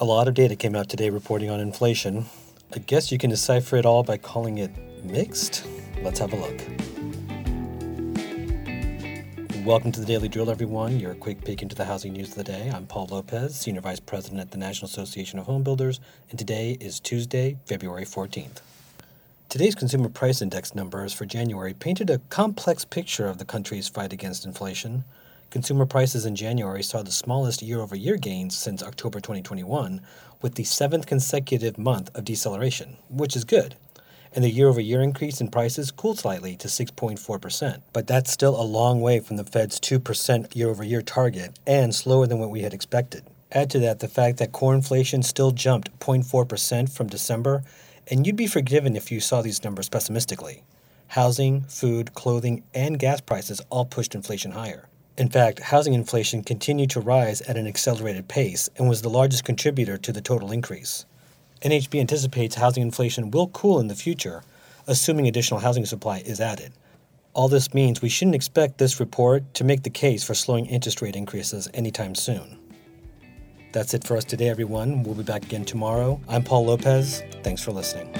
A lot of data came out today reporting on inflation. I guess you can decipher it all by calling it mixed. Let's have a look. Welcome to the Daily Drill, everyone. Your quick peek into the housing news of the day. I'm Paul Lopez, Senior Vice President at the National Association of Home Builders, and today is Tuesday, February 14th. Today's Consumer Price Index numbers for January painted a complex picture of the country's fight against inflation. Consumer prices in January saw the smallest year over year gains since October 2021, with the seventh consecutive month of deceleration, which is good. And the year over year increase in prices cooled slightly to 6.4%. But that's still a long way from the Fed's 2% year over year target and slower than what we had expected. Add to that the fact that core inflation still jumped 0.4% from December, and you'd be forgiven if you saw these numbers pessimistically. Housing, food, clothing, and gas prices all pushed inflation higher. In fact, housing inflation continued to rise at an accelerated pace and was the largest contributor to the total increase. NAHB anticipates housing inflation will cool in the future, assuming additional housing supply is added. All this means we shouldn't expect this report to make the case for slowing interest rate increases anytime soon. That's it for us today, everyone. We'll be back again tomorrow. I'm Paul Lopez. Thanks for listening.